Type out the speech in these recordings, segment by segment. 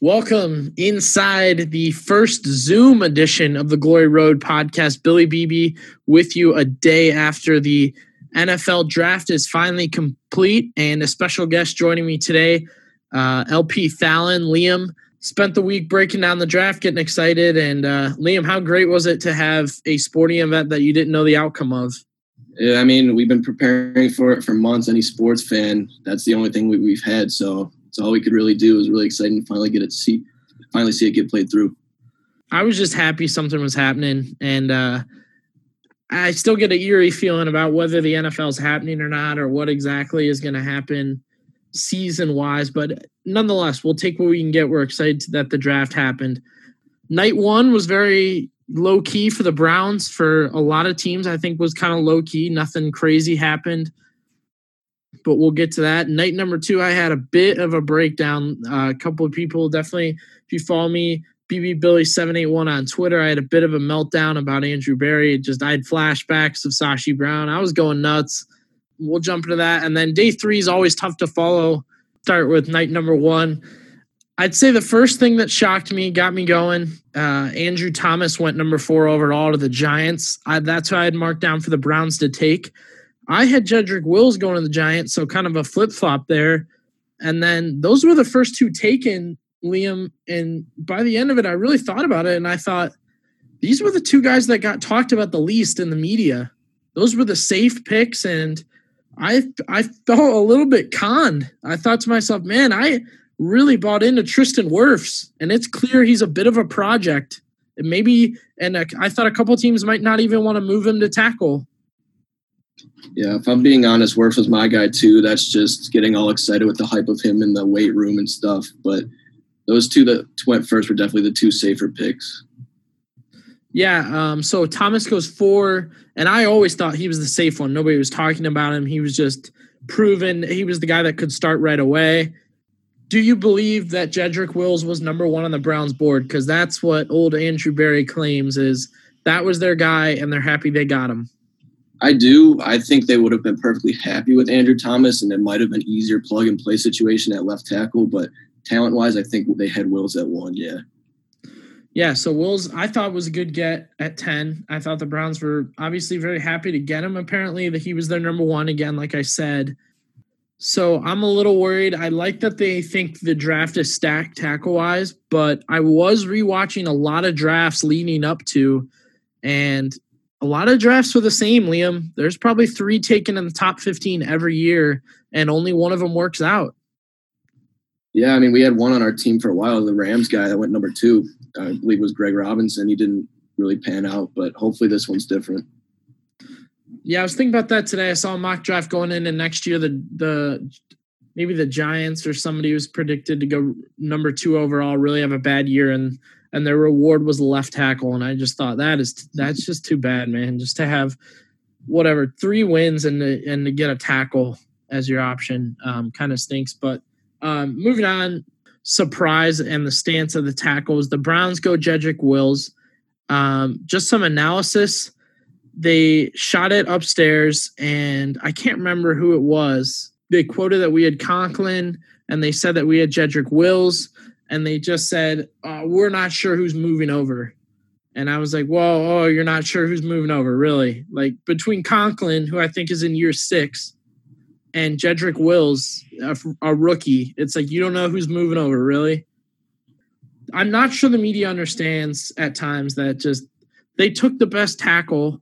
Welcome inside the first Zoom edition of the Glory Road podcast. Billy Beebe with you a day after the NFL draft is finally complete, and a special guest joining me today, uh, LP Fallon. Liam spent the week breaking down the draft, getting excited. And uh, Liam, how great was it to have a sporting event that you didn't know the outcome of? Yeah, I mean, we've been preparing for it for months. Any sports fan, that's the only thing we, have had. So it's all we could really do. Was really exciting to finally get it see, finally see it get played through. I was just happy something was happening, and uh, I still get an eerie feeling about whether the NFL is happening or not, or what exactly is going to happen season wise. But nonetheless, we'll take what we can get. We're excited that the draft happened. Night one was very low key for the Browns. For a lot of teams, I think was kind of low key. Nothing crazy happened, but we'll get to that. Night number two, I had a bit of a breakdown. Uh, a couple of people definitely, if you follow me, BB Billy seven eight one on Twitter. I had a bit of a meltdown about Andrew Berry. Just I had flashbacks of Sashi Brown. I was going nuts. We'll jump into that, and then day three is always tough to follow. Start with night number one. I'd say the first thing that shocked me, got me going. Uh, Andrew Thomas went number four overall to the Giants. I, that's who I had marked down for the Browns to take. I had Jedrick Wills going to the Giants, so kind of a flip flop there. And then those were the first two taken, Liam. And by the end of it, I really thought about it and I thought these were the two guys that got talked about the least in the media. Those were the safe picks. And I I felt a little bit conned. I thought to myself, man, I really bought into Tristan Wirfs, and it's clear he's a bit of a project. Maybe, and I thought a couple teams might not even want to move him to tackle. Yeah, if I'm being honest, Wirfs was my guy too. That's just getting all excited with the hype of him in the weight room and stuff. But those two that went first were definitely the two safer picks. Yeah. Um, so Thomas goes four, and I always thought he was the safe one. Nobody was talking about him. He was just proven he was the guy that could start right away do you believe that Jedrick Wills was number one on the Browns board? Because that's what old Andrew Berry claims is that was their guy, and they're happy they got him. I do. I think they would have been perfectly happy with Andrew Thomas, and it might have been easier plug and play situation at left tackle. But talent wise, I think they had Wills at one. Yeah. Yeah, so Wills, I thought was a good get at 10. I thought the Browns were obviously very happy to get him. Apparently, that he was their number one again, like I said. So I'm a little worried. I like that they think the draft is stacked tackle wise, but I was rewatching a lot of drafts leading up to, and a lot of drafts were the same, Liam. There's probably three taken in the top 15 every year, and only one of them works out. Yeah, I mean, we had one on our team for a while, the Rams guy that went number two. I believe was Greg Robinson. He didn't really pan out, but hopefully this one's different. Yeah, I was thinking about that today. I saw a mock draft going into next year. The the maybe the Giants or somebody was predicted to go number two overall. Really have a bad year, and and their reward was left tackle. And I just thought that is that's just too bad, man. Just to have whatever three wins and to, and to get a tackle as your option um, kind of stinks. But um, moving on, surprise and the stance of the tackles. The Browns go Jedrick Wills. Um, just some analysis they shot it upstairs, and I can't remember who it was. They quoted that we had Conklin, and they said that we had Jedrick Wills, and they just said uh, we're not sure who's moving over. And I was like, "Whoa, oh, you're not sure who's moving over, really?" Like between Conklin, who I think is in year six, and Jedrick Wills, a, a rookie, it's like you don't know who's moving over, really. I'm not sure the media understands at times that just they took the best tackle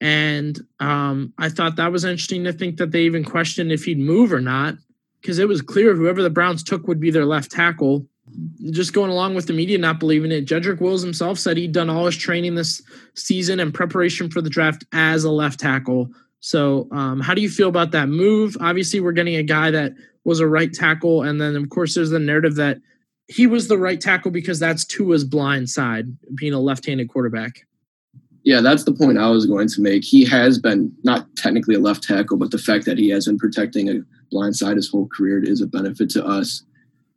and um, I thought that was interesting to think that they even questioned if he'd move or not, because it was clear whoever the Browns took would be their left tackle. Just going along with the media not believing it, Jedrick Wills himself said he'd done all his training this season and preparation for the draft as a left tackle. So, um, how do you feel about that move? Obviously, we're getting a guy that was a right tackle, and then of course there's the narrative that he was the right tackle because that's Tua's blind side, being a left-handed quarterback. Yeah, that's the point I was going to make. He has been not technically a left tackle, but the fact that he has been protecting a blind side his whole career is a benefit to us.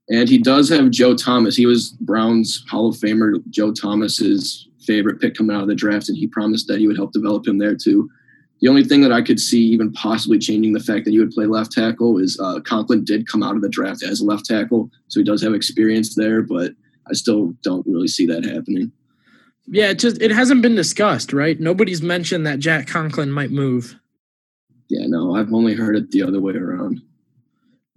And he does have Joe Thomas. He was Brown's Hall of Famer, Joe Thomas's favorite pick coming out of the draft, and he promised that he would help develop him there too. The only thing that I could see even possibly changing the fact that he would play left tackle is uh, Conklin did come out of the draft as a left tackle, so he does have experience there, but I still don't really see that happening. Yeah, it just it hasn't been discussed, right? Nobody's mentioned that Jack Conklin might move. Yeah, no, I've only heard it the other way around.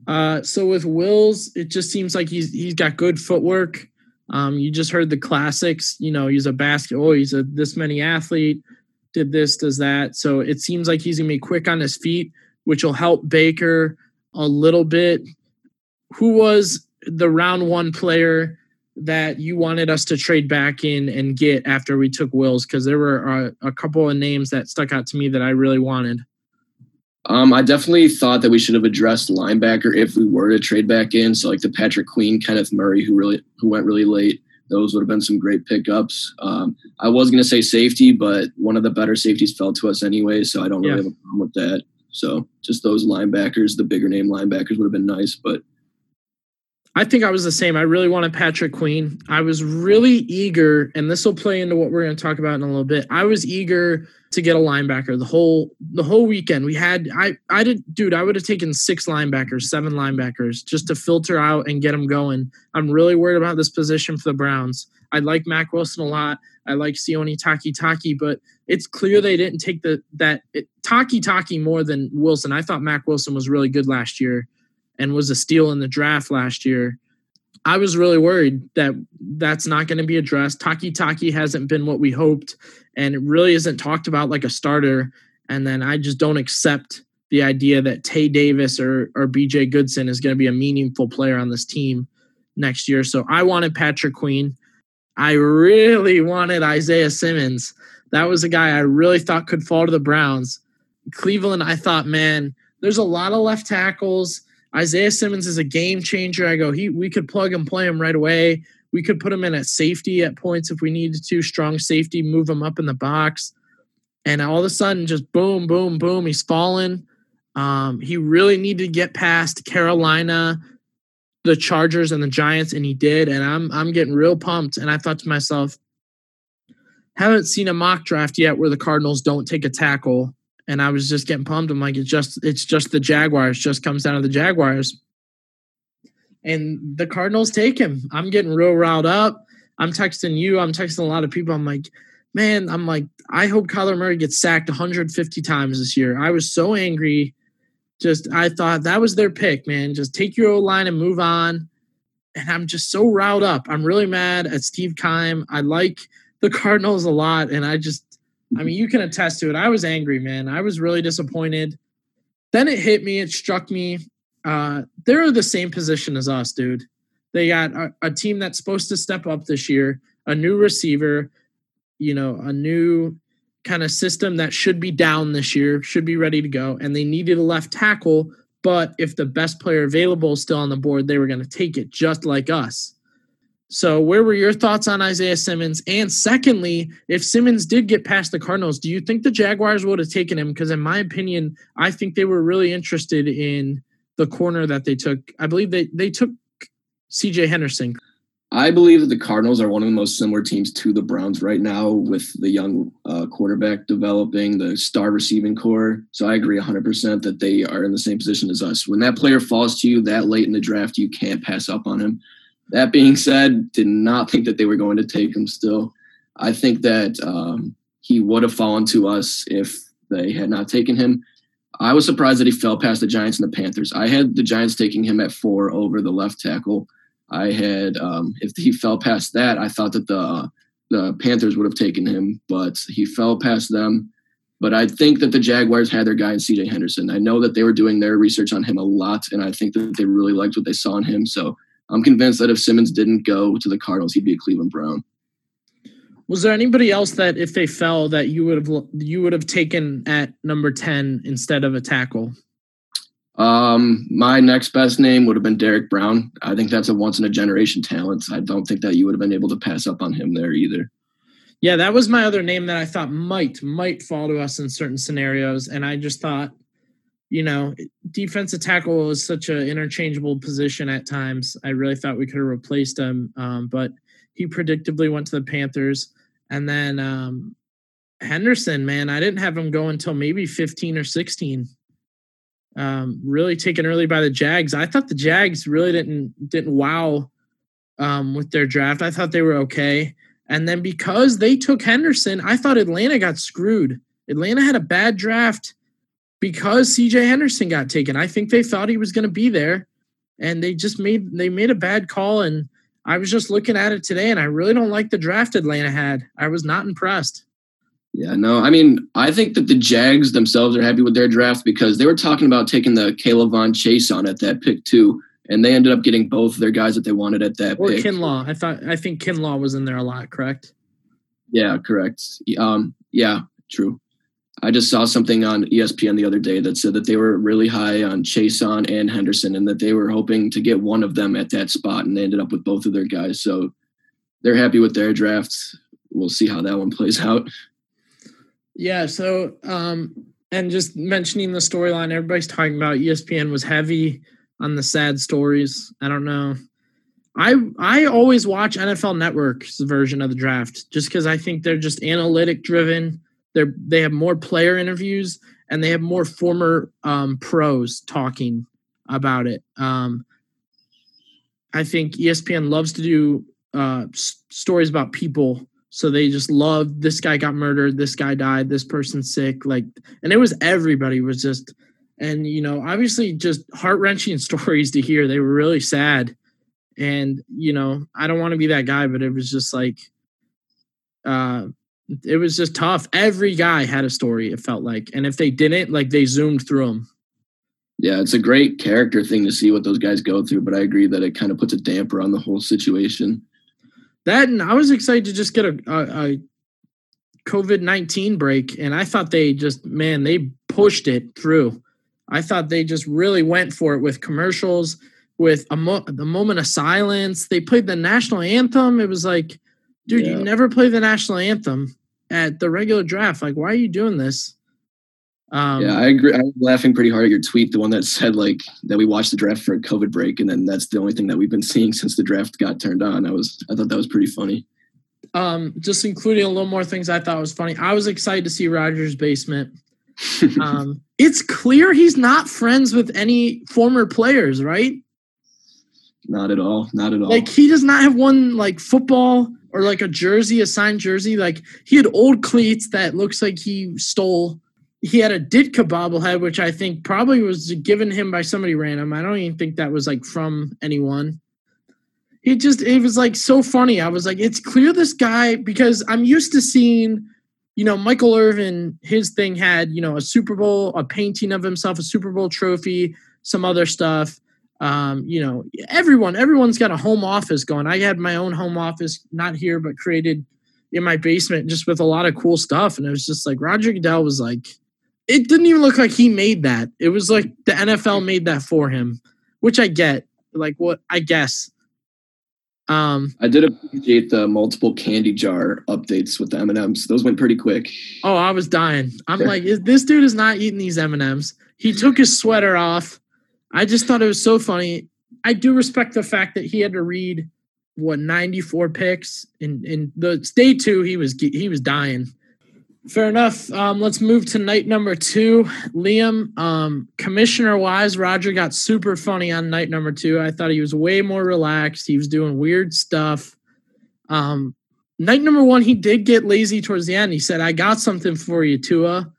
Uh, so with Wills, it just seems like he's he's got good footwork. Um, you just heard the classics. You know, he's a basket. Oh, he's a this many athlete. Did this, does that. So it seems like he's gonna be quick on his feet, which will help Baker a little bit. Who was the round one player that you wanted us to trade back in and get after we took Wills? Because there were a, a couple of names that stuck out to me that I really wanted. Um, I definitely thought that we should have addressed linebacker if we were to trade back in. So like the Patrick Queen, Kenneth Murray, who really who went really late. Those would have been some great pickups. Um, I was going to say safety, but one of the better safeties fell to us anyway, so I don't really yeah. have a problem with that. So just those linebackers, the bigger name linebackers would have been nice, but I think I was the same. I really wanted Patrick Queen. I was really eager, and this will play into what we're going to talk about in a little bit. I was eager to get a linebacker the whole the whole weekend. We had I I did dude, I would have taken six linebackers, seven linebackers just to filter out and get them going. I'm really worried about this position for the Browns. I like Mack Wilson a lot. I like Sione Takitaki, but it's clear they didn't take the that it, Takitaki more than Wilson. I thought Mack Wilson was really good last year and was a steal in the draft last year. I was really worried that that's not going to be addressed. Takitaki hasn't been what we hoped, and it really isn't talked about like a starter. And then I just don't accept the idea that Tae Davis or or BJ Goodson is going to be a meaningful player on this team next year. So I wanted Patrick Queen. I really wanted Isaiah Simmons. That was a guy I really thought could fall to the Browns. Cleveland, I thought, man, there's a lot of left tackles Isaiah Simmons is a game changer. I go, he we could plug and play him right away. We could put him in at safety at points if we needed to, strong safety, move him up in the box. And all of a sudden, just boom, boom, boom, he's fallen. Um, he really needed to get past Carolina, the Chargers, and the Giants, and he did. And I'm I'm getting real pumped. And I thought to myself, haven't seen a mock draft yet where the Cardinals don't take a tackle and I was just getting pumped. I'm like, it's just it's just the Jaguars. Just comes down to the Jaguars. And the Cardinals take him. I'm getting real riled up. I'm texting you. I'm texting a lot of people. I'm like, man, I'm like, I hope Kyler Murray gets sacked 150 times this year. I was so angry. Just I thought that was their pick, man. Just take your old line and move on. And I'm just so riled up. I'm really mad at Steve Keim. I like the Cardinals a lot, and I just I mean, you can attest to it. I was angry, man. I was really disappointed. Then it hit me. It struck me. Uh, they're the same position as us, dude. They got a, a team that's supposed to step up this year, a new receiver, you know, a new kind of system that should be down this year, should be ready to go. And they needed a left tackle, but if the best player available is still on the board, they were going to take it just like us. So, where were your thoughts on Isaiah Simmons? And secondly, if Simmons did get past the Cardinals, do you think the Jaguars would have taken him? Because, in my opinion, I think they were really interested in the corner that they took. I believe they, they took CJ Henderson. I believe that the Cardinals are one of the most similar teams to the Browns right now with the young uh, quarterback developing, the star receiving core. So I agree 100% that they are in the same position as us. When that player falls to you that late in the draft, you can't pass up on him. That being said, did not think that they were going to take him still. I think that um, he would have fallen to us if they had not taken him. I was surprised that he fell past the Giants and the Panthers. I had the Giants taking him at four over the left tackle. I had, um, if he fell past that, I thought that the the Panthers would have taken him, but he fell past them. But I think that the Jaguars had their guy in CJ Henderson. I know that they were doing their research on him a lot, and I think that they really liked what they saw in him. So I'm convinced that if Simmons didn't go to the Cardinals, he'd be a Cleveland Brown. Was there anybody else that if they fell that you would have you would have taken at number 10 instead of a tackle? Um, my next best name would have been Derrick Brown. I think that's a once in a generation talent. I don't think that you would have been able to pass up on him there either. Yeah, that was my other name that I thought might might fall to us in certain scenarios, and I just thought you know, defensive tackle is such an interchangeable position at times. I really thought we could have replaced him, um, but he predictably went to the Panthers. And then um, Henderson, man, I didn't have him go until maybe 15 or 16. Um, really taken early by the Jags. I thought the Jags really didn't didn't wow um, with their draft. I thought they were okay. And then because they took Henderson, I thought Atlanta got screwed. Atlanta had a bad draft because CJ Henderson got taken. I think they thought he was going to be there and they just made they made a bad call and I was just looking at it today and I really don't like the draft Atlanta had. I was not impressed. Yeah, no, I mean, I think that the Jags themselves are happy with their draft because they were talking about taking the K'Lavon Chaisson at that pick too, and they ended up getting both of their guys that they wanted at that or pick. Kinlaw. I thought I think Kinlaw was in there a lot, correct? Yeah, correct. Um, yeah, true. I just saw something on ESPN the other day that said that they were really high on Chaisson and Henderson, and that they were hoping to get one of them at that spot, and they ended up with both of their guys. So they're happy with their drafts. We'll see how that one plays out. Yeah. So, um, and just mentioning the storyline, everybody's talking about ESPN was heavy on the sad stories. I don't know. I I always watch NFL Network's version of the draft just because I think they're just analytic driven. They're they have more player interviews and they have more former um, pros talking about it. Um, I think ESPN loves to do uh, s- stories about people so they just love this guy got murdered, this guy died, this person's sick. Like, and it was everybody was just, and you know, obviously just heart wrenching stories to hear. They were really sad. And, you know, I don't want to be that guy, but it was just like, uh, it was just tough. Every guy had a story, it felt like. And if they didn't, like they zoomed through them. Yeah, it's a great character thing to see what those guys go through, but I agree that it kind of puts a damper on the whole situation. That and I was excited to just get a, a, a COVID nineteen break, and I thought they just man they pushed it through. I thought they just really went for it with commercials, with a mo- the moment of silence. They played the national anthem. It was like, dude, Yeah. you never play the national anthem at the regular draft. Like, why are you doing this? Um, yeah, I agree. I was laughing pretty hard at your tweet, the one that said like that we watched the draft for a COVID break, and then that's the only thing that we've been seeing since the draft got turned on. I was, I thought that was pretty funny. um, just including a little more things I thought was funny. I was excited to see Rogers' basement. um, it's clear he's not friends with any former players, right? not at all. Not at all. Like he does not have one like football or like a jersey, a signed jersey. Like he had old cleats that looks like he stole. He had a Ditka bobblehead, which I think probably was given him by somebody random. I don't even think that was like from anyone. It just it was like so funny. I was like, it's clear this guy because I'm used to seeing, you know, Michael Irvin, his thing had, you know, a Super Bowl, a painting of himself, a Super Bowl trophy, some other stuff um, you know, everyone, everyone's got a home office going. I had my own home office, not here, but created in my basement just with a lot of cool stuff. And it was just like Roger Goodell was like, it didn't even look like he made that. It was like the NFL made that for him, which I get. Like what I guess. Um, I did appreciate the multiple candy jar updates with the M and M's. Those went pretty quick. oh, I was dying. I'm like, is- this dude is not eating these M and M's. He took his sweater off. I just thought it was so funny. I do respect the fact that he had to read what 94 picks in in the day two. He was he was dying. Fair enough. Um, let's move to night number two. Liam, um, commissioner wise, Roger got super funny on night number two. I thought he was way more relaxed. He was doing weird stuff. Um, night number one, he did get lazy towards the end. He said, "I got something for you, Tua,"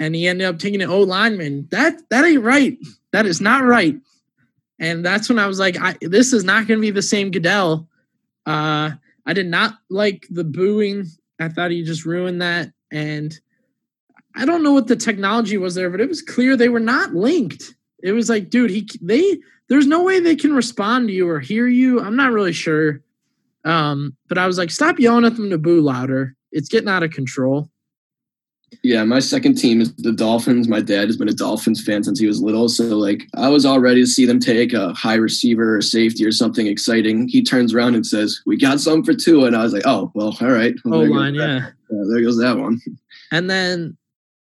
and he ended up taking an O lineman. That that ain't right. That is not right. And that's when I was like, I, "This is not going to be the same Goodell." Uh, I did not like the booing. I thought he just ruined that, and I don't know what the technology was there, but it was clear they were not linked. It was like, dude, he they there's no way they can respond to you or hear you. I'm not really sure. Um, but I was like, stop yelling at them to boo louder. It's getting out of control. Yeah, my second team is the Dolphins. My dad has been a Dolphins fan since he was little, so like I was all ready to see them take a high receiver or safety or something exciting. He turns around and says, "We got some for two," and I was like, "Oh, well, all right." Well, O there goes line, yeah. Yeah, there goes that one. And then,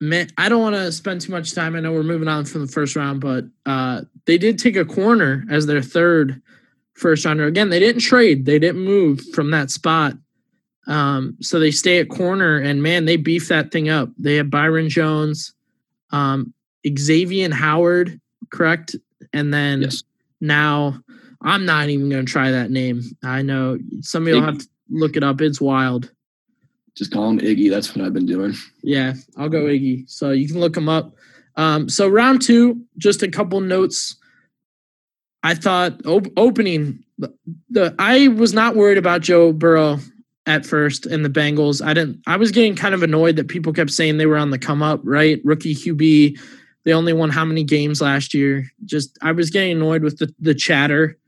man, I don't want to spend too much time. I know we're moving on from the first round, but uh, they did take a corner as their third first rounder. Again, they didn't trade. They didn't move from that spot. Um, so they stay at corner, and man, they beef that thing up. They have Byron Jones, um, Xavier Howard, correct? And then Yes. now I'm not even going to try that name. I know some of you will have to look it up. It's wild. Just call him Iggy. That's what I've been doing. Yeah, I'll go Iggy. So you can look him up. Um, so round two, just a couple notes. I thought op- opening the, the I was not worried about Joe Burrow at first and the Bengals. I didn't. I was getting kind of annoyed that people kept saying they were on the come up. Right, rookie QB. They only won how many games last year? Just I was getting annoyed with the the chatter,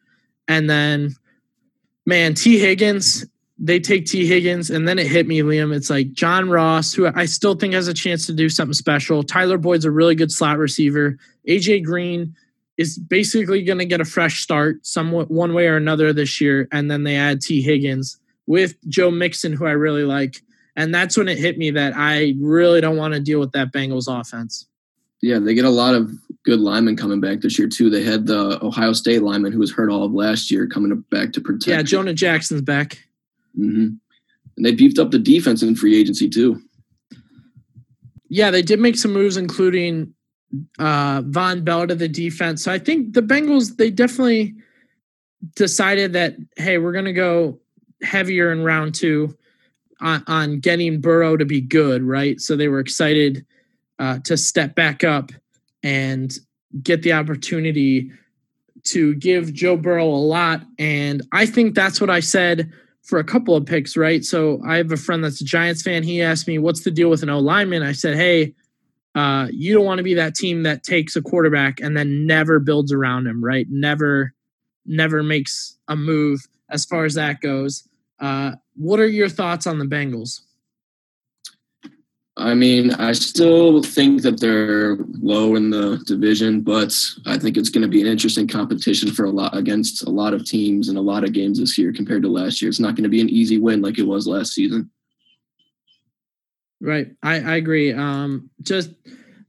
and then man, Tee Higgins they take Tee Higgins, and then it hit me, Liam. It's like John Ross, who I still think has a chance to do something special. Tyler Boyd's a really good slot receiver. AJ Green is basically going to get a fresh start, somewhat one way or another this year. And then they add Tee Higgins with Joe Mixon, who I really like. And that's when it hit me that I really don't want to deal with that Bengals offense. Yeah, they get a lot of good linemen coming back this year too. They had the Ohio State lineman who was hurt all of last year coming back to protect. Yeah, Jonah Jackson's back. hmm And they beefed up the defense in free agency too. Yeah, they did make some moves, including uh, Vonn Bell to the defense. So I think the Bengals they definitely decided that hey, we're going to go heavier in round two on, on getting Burrow to be good, right? So they were excited uh, to step back up and get the opportunity to give Joe Burrow a lot. And I think that's what I said for a couple of picks, right? So I have a friend that's a Giants fan. He asked me, What's the deal with an O lineman? I said, Hey, uh, you don't want to be that team that takes a quarterback and then never builds around him, right? Never, never makes a move as far as that goes. Uh, what are your thoughts on the Bengals? I mean, I still think that they're low in the division, but I think it's going to be an interesting competition for a lot against a lot of teams and a lot of games this year compared to last year. It's not going to be an easy win like it was last season. Right. I, I agree. Um, just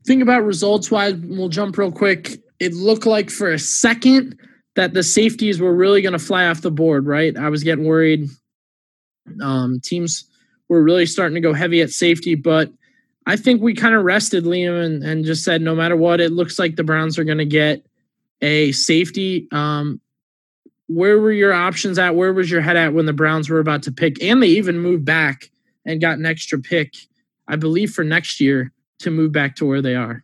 think about results wise. We'll jump real quick. It looked like for a second that the safeties were really going to fly off the board, right? I was getting worried. Um, teams were really starting to go heavy at safety, but I think we kind of rested Liam and, and just said no matter what, it looks like the Browns are going to get a safety. Um, where were your options at? Where was your head at when the Browns were about to pick? And they even moved back and got an extra pick, I believe, for next year to move back to where they are.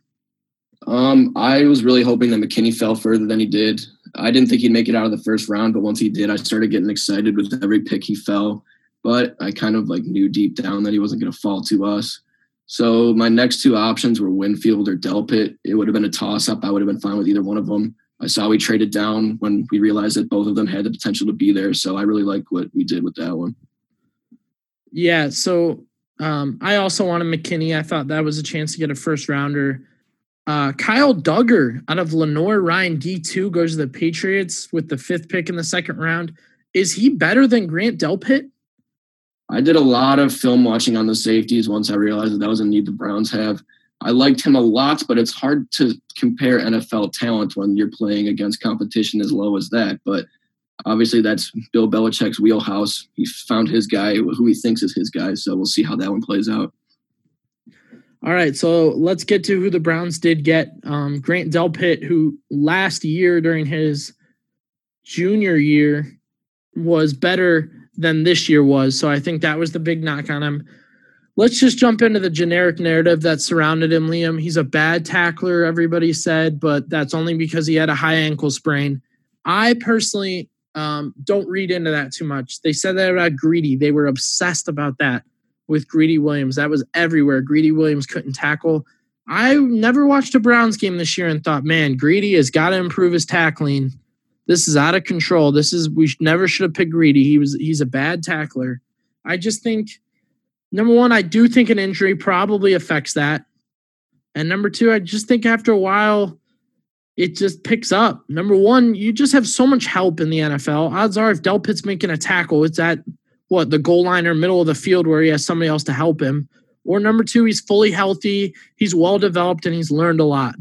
Um, I was really hoping that McKinney fell further than he did. I didn't think he'd make it out of the first round, but once he did, I started getting excited with every pick he fell. But I kind of like knew deep down that he wasn't going to fall to us. So my next two options were Winfield or Delpit. It would have been a toss up. I would have been fine with either one of them. I saw we traded down when we realized that both of them had the potential to be there. So I really like what we did with that one. Yeah. So um, I also wanted McKinney. I thought that was a chance to get a first rounder. Uh, Kyle Dugger out of Lenoir-Rhyne D2 goes to the Patriots with the fifth pick in the second round. Is he better than Grant Delpit? I did a lot of film watching on the safeties once I realized that that was a need the Browns have. I liked him a lot, but it's hard to compare NFL talent when you're playing against competition as low as that. But obviously, that's Bill Belichick's wheelhouse. He found his guy, who he thinks is his guy. So we'll see how that one plays out. All right, so let's get to who the Browns did get. Um, Grant Delpit, who last year during his junior year was better than this year was. So I think that was the big knock on him. Let's just jump into the generic narrative that surrounded him, Liam. He's a bad tackler, everybody said, but that's only because he had a high ankle sprain. I personally um, don't read into that too much. They said that about Greedy. They were obsessed about that with Greedy Williams. That was everywhere. Greedy Williams couldn't tackle. I never watched a Browns game this year and thought, man, Greedy has got to improve his tackling. This is out of control. This is we never should have picked Greedy. He was he's a bad tackler. I just think number one, I do think an injury probably affects that. And number two, I just think after a while, it just picks up. Number one, you just have so much help in the NFL. Odds are if Delpit's making a tackle, it's at what the goal line or middle of the field where he has somebody else to help him. Or number two, he's fully healthy, he's well developed, and he's learned a lot.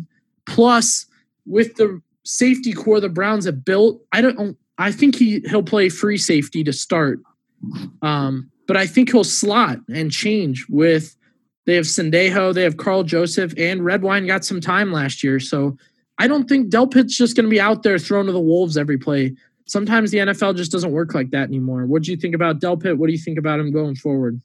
Plus, with the safety core the Browns have built, I don't I think he he'll play free safety to start. Um, but I think he'll slot and change with they have Sendejo, they have Karl Joseph, and Redwine got some time last year. So I don't think Delpit's just going to be out there thrown to the wolves every play. Sometimes the NFL just doesn't work like that anymore. What do you think about Delpit? What do you think about him going forward?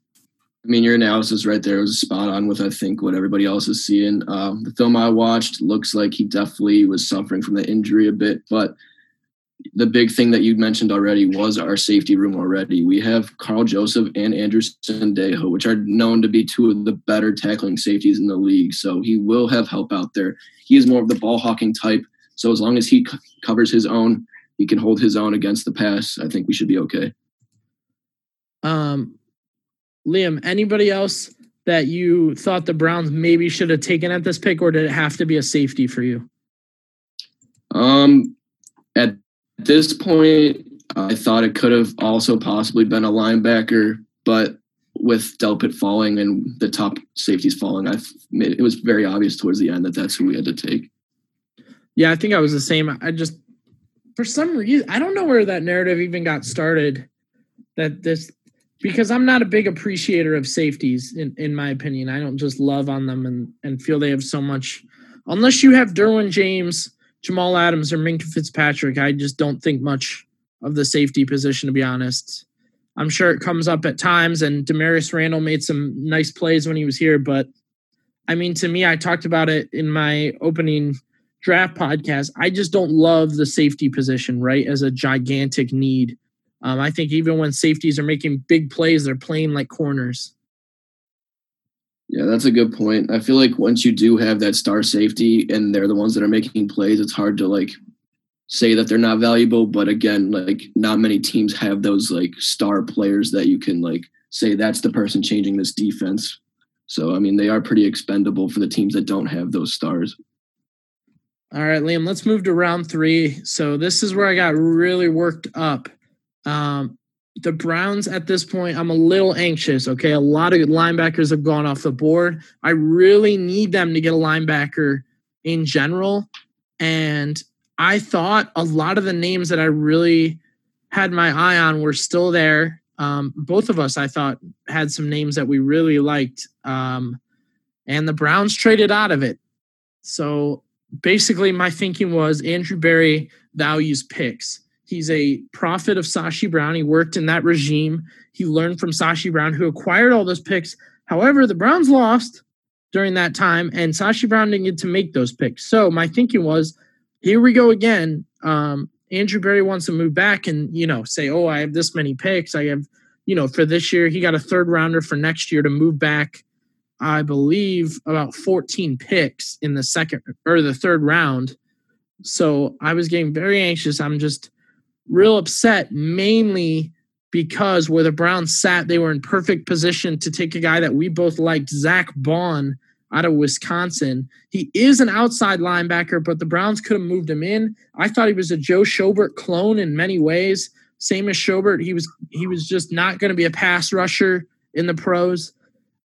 I mean, your analysis right there was spot on with I think what everybody else is seeing. Um, the film I watched looks like he definitely was suffering from the injury a bit, but the big thing that you mentioned already was our safety room already. We have Karl Joseph and Andrew Sendejo, which are known to be two of the better tackling safeties in the league. So he will have help out there. He is more of the ball hawking type. So as long as he c- covers his own, he can hold his own against the pass. I think we should be okay. Um, Liam, anybody else that you thought the Browns maybe should have taken at this pick, or did it have to be a safety for you? Um, at this point, I thought it could have also possibly been a linebacker, but with Delpit falling and the top safeties falling, I made it was very obvious towards the end that that's who we had to take. Yeah, I think I was the same. I just, for some reason, I don't know where that narrative even got started. That this, because I'm not a big appreciator of safeties, in, in my opinion. I don't just love on them and, and feel they have so much. Unless you have Derwin James Jamal Adams or Minkah Fitzpatrick, I just don't think much of the safety position, to be honest. I'm sure it comes up at times, and Damarious Randall made some nice plays when he was here. But I mean, to me, I talked about it in my opening draft podcast. I just don't love the safety position, right, as a gigantic need. Um, I think even when safeties are making big plays, they're playing like corners. Yeah, that's a good point. I feel like once you do have that star safety and they're the ones that are making plays, it's hard to like say that they're not valuable. But again, like not many teams have those like star players that you can like say that's the person changing this defense. So I mean, they are pretty expendable for the teams that don't have those stars. All right, Liam, let's move to round three. So this is where I got really worked up. Um, the Browns at this point, I'm a little anxious. Okay. A lot of linebackers have gone off the board. I really need them to get a linebacker in general. And I thought a lot of the names that I really had my eye on were still there. Um, both of us, I thought, had some names that we really liked. Um, and the Browns traded out of it. So basically, my thinking was Andrew Berry values picks. He's a prophet of Sashi Brown. He worked in that regime. He learned from Sashi Brown, who acquired all those picks. However, the Browns lost during that time, and Sashi Brown didn't get to make those picks. So my thinking was, here we go again. Um, Andrew Berry wants to move back and you know say, oh, I have this many picks. I have, you know, for this year he got a third rounder for next year to move back. I believe about 14 picks in the second or the third round. So I was getting very anxious. I'm just real upset mainly because where the Browns sat, they were in perfect position to take a guy that we both liked, Zack Baun out of Wisconsin. He is an outside linebacker, but the Browns could have moved him in. I thought he was a Joe Schobert clone in many ways. Same as Schobert, he was he was just not going to be a pass rusher in the pros.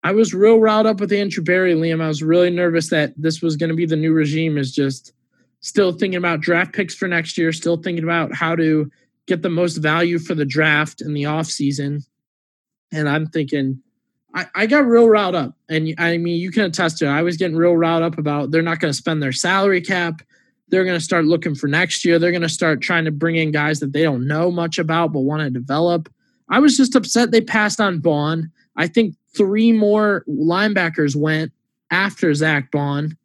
I was real riled up with Andrew Berry, Liam. I was really nervous that this was going to be the new regime. Is just still thinking about draft picks for next year, still thinking about how to get the most value for the draft in the offseason. And I'm thinking, I, I got real riled up. And I mean, you can attest to it. I was getting real riled up about they're not going to spend their salary cap. They're going to start looking for next year. They're going to start trying to bring in guys that they don't know much about but want to develop. I was just upset they passed on Baun. I think three more linebackers went after Zack Baun.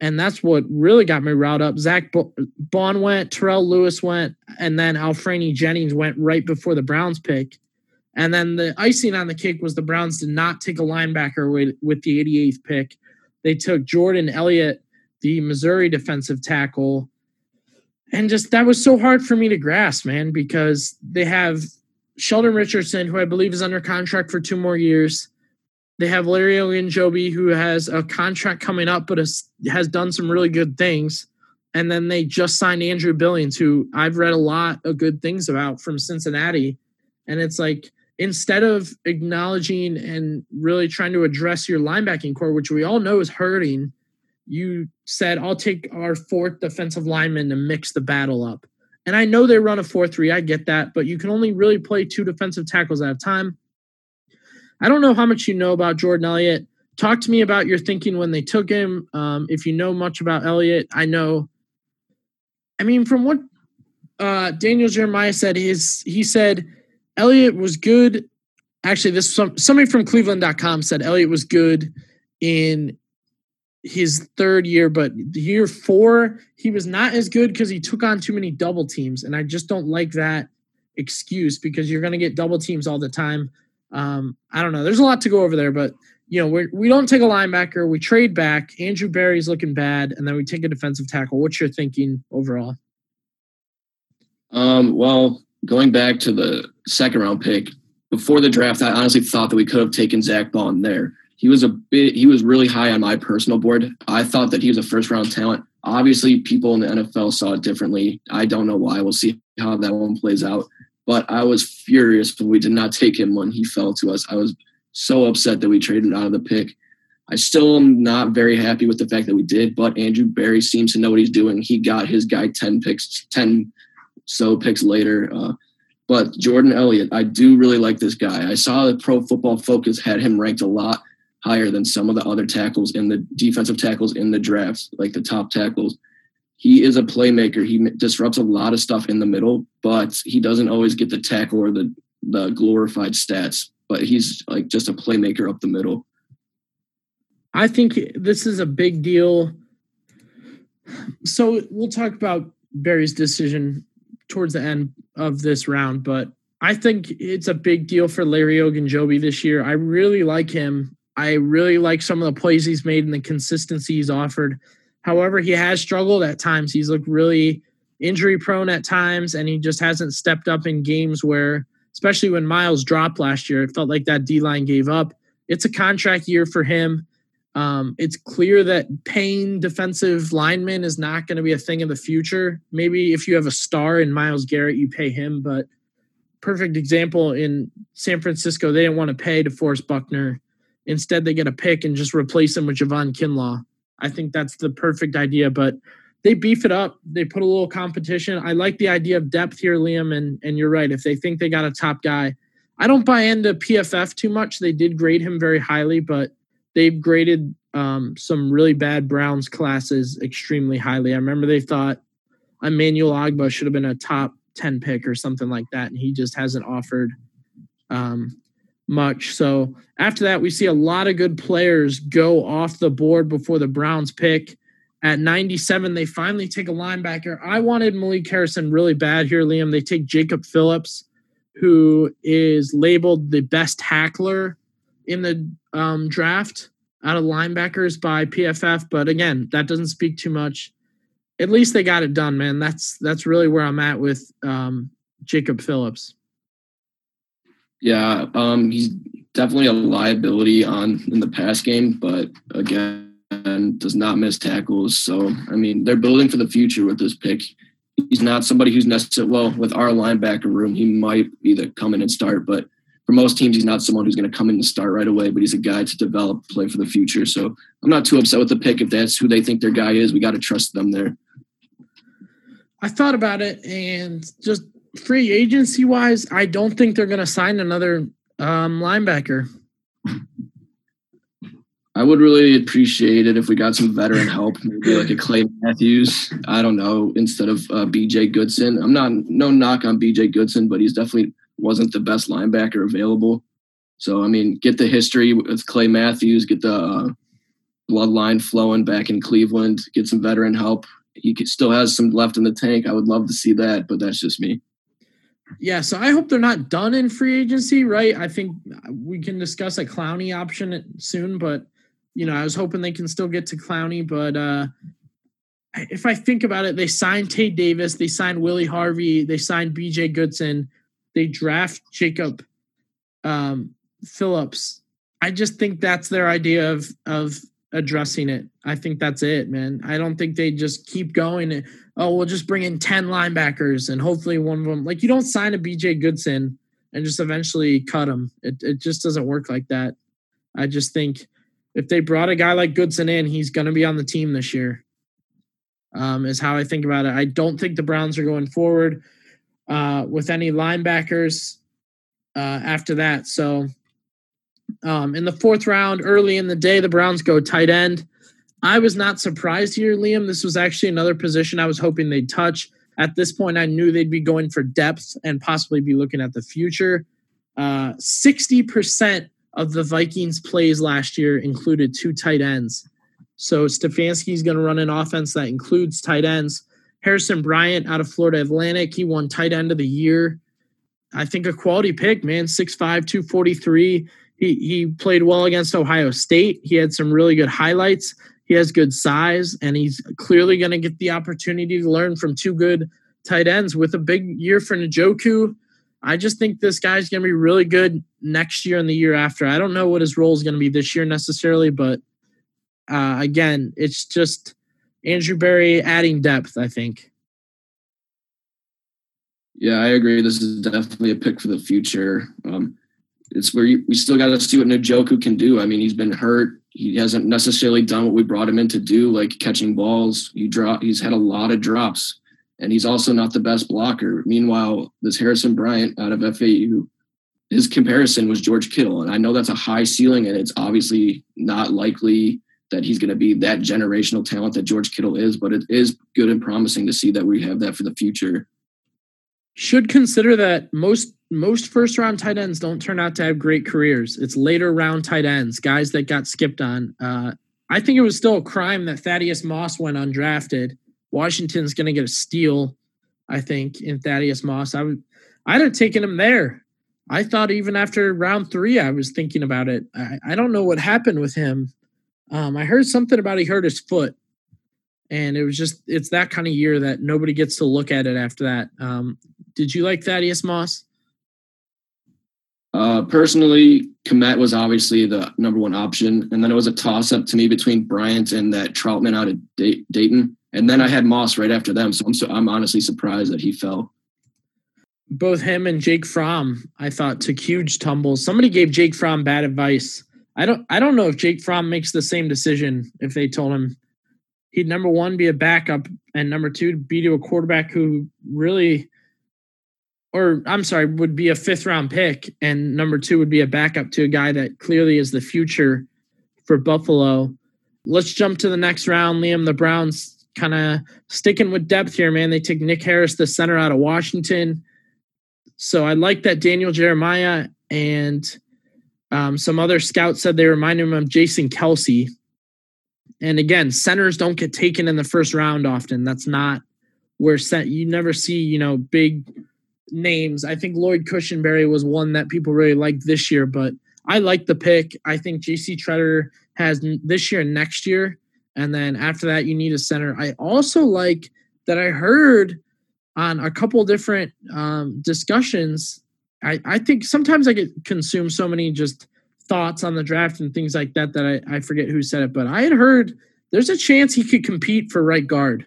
and that's what really got me riled up. Zack Baun went, Terrell Lewis went, and then Anfernee Jennings went right before the Browns pick. And then the icing on the cake was the Browns did not take a linebacker with, with the 88th pick. They took Jordan Elliott, the Missouri defensive tackle. And just that was so hard for me to grasp, man, because they have Sheldon Richardson, who I believe is under contract for two more years. They have Larry Ogunjobi, who has a contract coming up, but has, done some really good things. And then they just signed Andrew Billings, who I've read a lot of good things about from Cincinnati. And it's like, instead of acknowledging and really trying to address your linebacking core, which we all know is hurting, you said, I'll take our fourth defensive lineman to mix the battle up. And I know they run a 4 3, I get that, but you can only really play two defensive tackles at a time. I don't know how much you know about Jordan Elliott. Talk to me about your thinking when they took him. Um, if you know much about Elliott, I know. I mean, from what uh, Daniel Jeremiah said, his he said Elliott was good. Actually, this some, somebody from Cleveland.com said Elliott was good in his third year, but year four, he was not as good because he took on too many double teams. And I just don't like that excuse because you're going to get double teams all the time. Um, I don't know. There's a lot to go over there, but you know, we're, we don't take a linebacker. We trade back. Andrew Berry's looking bad, and then we take a defensive tackle. What's your thinking overall? Um, well, going back to the second round pick before the draft, I honestly thought that we could have taken Zack Baun there. He was a bit. He was really high on my personal board. I thought that he was a first round talent. Obviously, people in the NFL saw it differently. I don't know why. We'll see how that one plays out. But I was furious when we did not take him when he fell to us. I was so upset that we traded out of the pick. I still am not very happy with the fact that we did, but Andrew Berry seems to know what he's doing. He got his guy 10 picks, 10 so picks later. Uh, but Jordan Elliott, I do really like this guy. I saw that Pro Football Focus had him ranked a lot higher than some of the other tackles in the defensive tackles in the drafts, like the top tackles he is a playmaker. He disrupts a lot of stuff in the middle, but he doesn't always get the tackle or the the glorified stats. But he's like just a playmaker up the middle. I think this is a big deal. So we'll talk about Berry's decision towards the end of this round, but I think it's a big deal for Larry Ogunjobi this year. I really like him. I really like some of the plays he's made and the consistency he's offered. However, he has struggled at times. He's looked really injury prone at times, and he just hasn't stepped up in games where, especially when Myles dropped last year, it felt like that D line gave up. It's a contract year for him. Um, it's clear that paying defensive linemen is not going to be a thing in the future. Maybe if you have a star in Myles Garrett, you pay him. But perfect example in San Francisco, they didn't want to pay DeForest Buckner. Instead, they get a pick and just replace him with Javon Kinlaw. I think that's the perfect idea. But they beef it up. They put a little competition. I like the idea of depth here, Liam, and and you're right. If they think they got a top guy, I don't buy into PFF too much. They did grade him very highly, but they've graded um, some really bad Browns classes extremely highly. I remember they thought Emmanuel Ogbah should have been a top ten pick or something like that, and he just hasn't offered um, much. So after that, we see a lot of good players go off the board before the Browns pick. At 97, they finally take a linebacker. I wanted Malik Harrison really bad here, Liam. They take Jacob Phillips, who is labeled the best tackler in the um, draft out of linebackers by PFF. But again, that doesn't speak too much. At least they got it done, man. That's that's really where I'm at with um, Jacob Phillips. Yeah, um, he's definitely a liability on in the pass game, but again, does not miss tackles. So I mean, they're building for the future with this pick. He's not somebody who's necessarily well with our linebacker room. He might either come in and start, but for most teams, he's not someone who's going to come in and start right away. But he's a guy to develop, play for the future. So I'm not too upset with the pick if that's who they think their guy is. We got to trust them there. I thought about it and just free agency wise, I don't think they're going to sign another um, linebacker. I would really appreciate it if we got some veteran help, maybe like a Clay Matthews. I don't know, instead of uh, B.J. Goodson. I'm not no knock on B.J. Goodson, but he's definitely wasn't the best linebacker available. So I mean, get the history with Clay Matthews, get the uh, bloodline flowing back in Cleveland, get some veteran help. He still has some left in the tank. I would love to see that, but that's just me. Yeah, so I hope they're not done in free agency, right? I think we can discuss a Clowney option soon, but you know, I was hoping they can still get to Clowney, but uh if I think about it, they signed Tae Davis, they signed Willie Harvey, they signed BJ Goodson, they draft Jacob um Phillips. I just think that's their idea of of addressing it. I think that's it, man. I don't think they just keep going. Oh, we'll just bring in 10 linebackers and hopefully one of them, like you don't sign a BJ Goodson and just eventually cut him. It, it just doesn't work like that. I just think if they brought a guy like Goodson in, he's going to be on the team this year, um, is how I think about it. I don't think the Browns are going forward uh, with any linebackers uh, after that. So Um, in the fourth round, early in the day, the Browns go tight end. I was not surprised here, Liam. This was actually another position I was hoping they'd touch. At this point, I knew they'd be going for depth and possibly be looking at the future. Uh, 60% of the Vikings' plays last year included two tight ends. So Stefanski's going to run an offense that includes tight ends. Harrison Bryant out of Florida Atlantic, he won tight end of the year. I think a quality pick, man. 6'5, 243. He he played well against Ohio State. He had some really good highlights. He has good size, and he's clearly going to get the opportunity to learn from two good tight ends with a big year for Njoku. I just think this guy's going to be really good next year and the year after. I don't know what his role is going to be this year necessarily, but uh, again, it's just Andrew Berry adding depth, I think. Yeah, I agree. This is definitely a pick for the future. Um, it's where you, we still got to see what Njoku can do. I mean, he's been hurt he hasn't necessarily done what we brought him in to do, like catching balls. He drop. He's had a lot of drops, and he's also not the best blocker. Meanwhile, this Harrison Bryant out of FAU, his comparison was George Kittle, and I know that's a high ceiling, and it's obviously not likely that he's going to be that generational talent that George Kittle is. But it is good and promising to see that we have that for the future. Should consider that most most first round tight ends don't turn out to have great careers. It's later round tight ends, guys that got skipped on. Uh, I think it was still a crime that Thaddeus Moss went undrafted. Washington's going to get a steal, I think, in Thaddeus Moss. I would, I'd have taken him there. I thought even after round three, I was thinking about it. I, I don't know what happened with him. Um, I heard something about he hurt his foot, and it was just it's that kind of year that nobody gets to look at it after that. Um, did you like Thaddeus Moss? Uh, personally, Kmet was obviously the number one option, and then it was a toss up to me between Bryant and that Trautman out of Dayton, and then I had Moss right after them. So I'm so I'm honestly surprised that he fell. Both him and Jake Fromm, I thought, took huge tumbles. Somebody gave Jake Fromm bad advice. I don't I don't know if Jake Fromm makes the same decision if they told him he'd number one be a backup and number two be to a quarterback who really or I'm sorry, would be a fifth round pick, and number two would be a backup to a guy that clearly is the future for Buffalo. Let's jump to the next round, Liam. The Browns kind of sticking with depth here, man. They take Nick Harris, the center out of Washington. So I like that Daniel Jeremiah and um, some other scouts said they remind him of Jason Kelce. And again, centers don't get taken in the first round often. That's not where set you never see, you know, big names. I think Lloyd Cushenberry was one that people really liked this year, but I like the pick. I think JC Tretter has this year and next year. And then after that, you need a center. I also like that I heard on a couple different um, discussions. I, I think sometimes I get consumed so many just thoughts on the draft and things like that that I, I forget who said it, but I had heard there's a chance he could compete for right guard.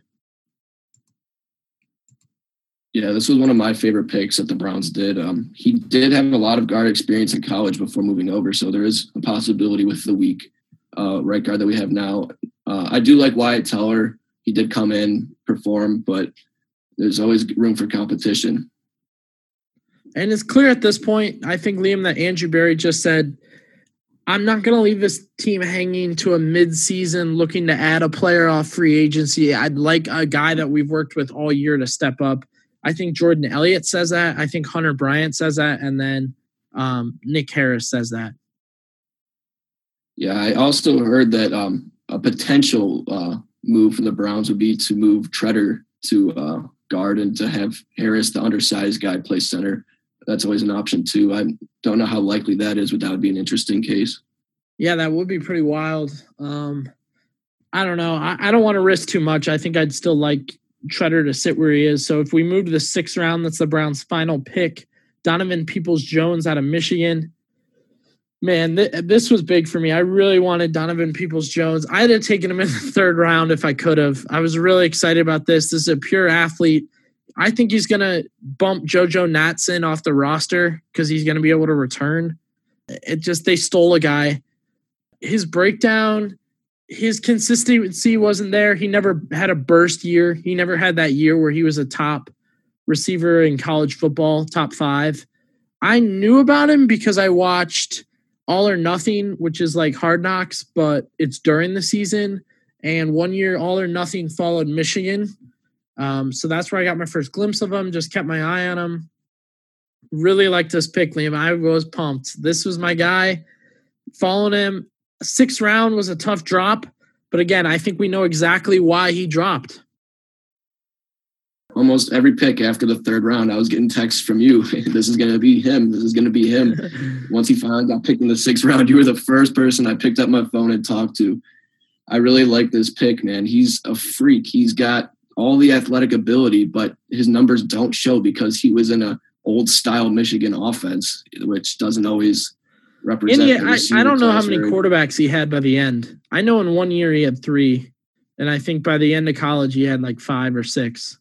Yeah, this was one of my favorite picks that the Browns did. Um, he did have a lot of guard experience in college before moving over, so there is a possibility with the weak uh, right guard that we have now. Uh, I do like Wyatt Teller. He did come in, perform, but there's always room for competition. And it's clear at this point, I think, Liam, that Andrew Berry just said, I'm not going to leave this team hanging to a midseason looking to add a player off free agency. I'd like a guy that we've worked with all year to step up. I think Jordan Elliott says that. I think Hunter Bryant says that, and then um, Nick Harris says that. Yeah, I also heard that um, a potential uh, move for the Browns would be to move Tretter to uh, guard and to have Harris, the undersized guy, play center. That's always an option too. I don't know how likely that is, but that would be an interesting case. Yeah, that would be pretty wild. Um, I don't know. I, I don't want to risk too much. I think I'd still like Tretter to sit where he is. So if we move to the sixth round, that's the Browns' final pick. Donovan Peoples Jones out of Michigan. Man, th- this was big for me. I really wanted Donovan Peoples Jones. I had taken him in the third round if I could have. I was really excited about this. This is a pure athlete. I think he's going to bump JoJo Natson off the roster because he's going to be able to return. It just, they stole a guy. His breakdown, his consistency wasn't there. He never had a burst year. He never had that year where he was a top receiver in college football, top five. I knew about him because I watched All or Nothing, which is like Hard Knocks, but it's during the season. And one year, All or Nothing followed Michigan. Um, so that's where I got my first glimpse of him. Just kept my eye on him. Really liked this pick, Liam. I was pumped. This was my guy. Following him, sixth round was a tough drop, but again, I think we know exactly why he dropped. Almost every pick after the third round, I was getting texts from you. this is going to be him. This is going to be him. Once he finally got picked in the sixth round, you were the first person I picked up my phone and talked to. I really like this pick, man. He's a freak. He's got all the athletic ability, but his numbers don't show because he was in a old style Michigan offense, which doesn't always represent. Yeah, I, I, don't know how many quarterbacks he had by the end. I know in one year he had three, and I think by the end of college he had like five or six.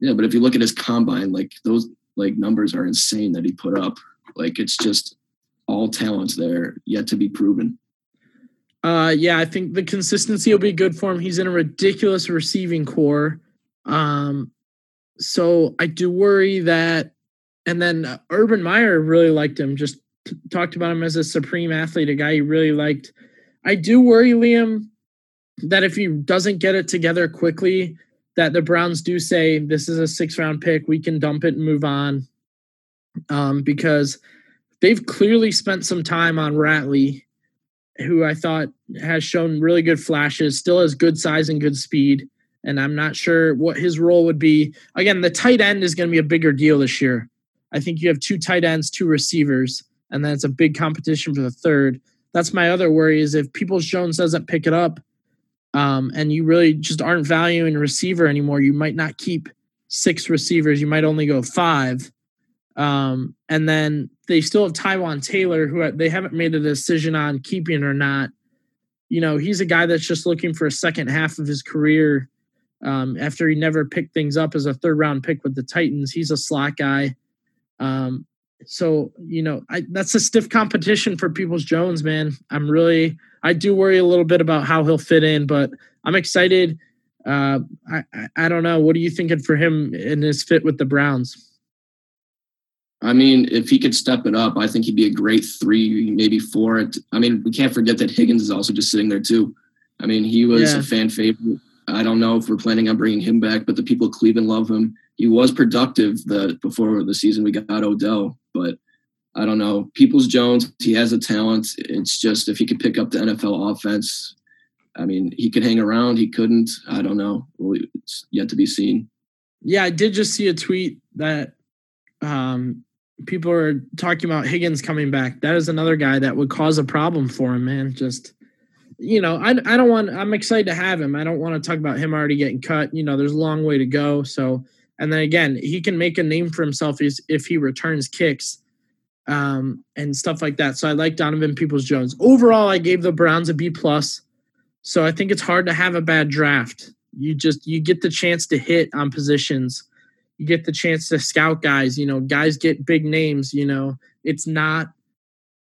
Yeah, but if you look at his combine, like those like numbers are insane that he put up. Like it's just all talents there yet to be proven. Uh, yeah, I think the consistency will be good for him. He's in a ridiculous receiving corps. Um, so I do worry that. And then uh, Urban Meyer really liked him. Just talked about him as a supreme athlete, a guy he really liked. I do worry, Liam, that if he doesn't get it together quickly, that the Browns do say this is a six round pick, we can dump it and move on. Um, because they've clearly spent some time on Ratley, who I thought has shown really good flashes, still has good size and good speed. And I'm not sure what his role would be. Again, the tight end is going to be a bigger deal this year. I think you have two tight ends, two receivers, and then it's a big competition for the third. That's my other worry is if Peoples Jones doesn't pick it up, um, and you really just aren't valuing receiver anymore, you might not keep six receivers. You might only go five. Um, and then they still have Taywan Taylor, who they haven't made a decision on keeping or not. You know, he's a guy that's just looking for a second half of his career. Um, after he never picked things up as a third round pick with the Titans, he's a slot guy. Um, so you know, I, that's a stiff competition for Peoples Jones, man. I'm really, I do worry a little bit about how he'll fit in, but I'm excited. Uh, I, I don't know. What are you thinking for him in his fit with the Browns? I mean, if he could step it up, I think he'd be a great three, maybe four. I mean, we can't forget that Higgins is also just sitting there too. I mean, he was yeah. a fan favorite. I don't know if we're planning on bringing him back, but the people of Cleveland love him. He was productive the before the season we got Odell, but I don't know. Peoples Jones, he has a talent. It's just if he could pick up the NFL offense, I mean, he could hang around. He couldn't. I don't know. It's yet to be seen. Yeah, I did just see a tweet that um, people are talking about Higgins coming back. That is another guy that would cause a problem for him, man. Just you know, I I don't want. I'm excited to have him. I don't want to talk about him already getting cut. You know, there's a long way to go. So, and then again, he can make a name for himself if, he returns kicks um, and stuff like that. So I like Donovan Peoples Jones. Overall, I gave the Browns a B plus. So I think it's hard to have a bad draft. You just you get the chance to hit on positions. You get the chance to scout guys. You know, guys get big names. You know, it's not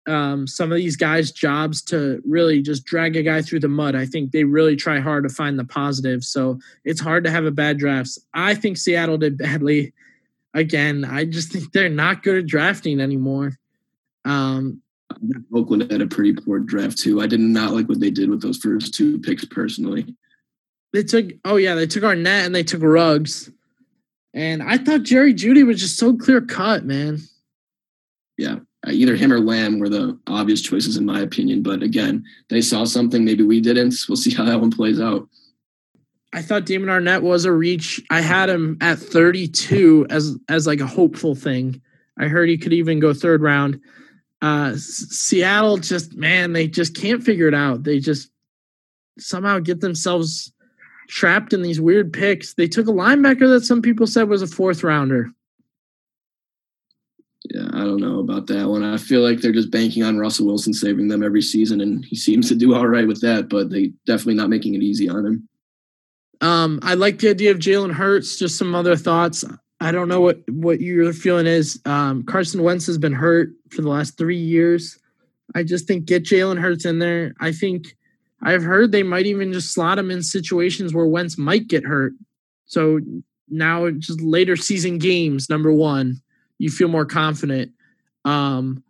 um, some of these guys' jobs to really just drag a guy through the mud. I think they really try hard to find the positive. So it's hard to have a bad draft. I think Seattle did badly again, I just think they're not good at drafting anymore. Um, Oakland had a pretty poor draft too. I did not like what they did with those first two picks personally. They took oh yeah, they took Arnette and they took Ruggs. And I thought Jerry Jeudy was just so clear cut, man. Yeah, either him or Lamb were the obvious choices in my opinion. But again, they saw something maybe we didn't. We'll see how that one plays out. I thought Damon Arnette was a reach. I had him at 32 as as like a hopeful thing. I heard he could even go third round. Uh, Seattle just man, they just can't figure it out. They just somehow get themselves trapped in these weird picks. They took a linebacker that some people said was a fourth rounder. Yeah, I don't know about that one. I feel like they're just banking on Russell Wilson saving them every season, and he seems to do all right with that. But they definitely not making it easy on him. Um, I like the idea of Jalen Hurts. Just some other thoughts. I don't know what what your feeling is. Um, Carson Wentz has been hurt for the last three years. I just think get Jalen Hurts in there. I think I've heard they might even just slot him in situations where Wentz might get hurt. So now just later season games, number one, you feel more confident. Um,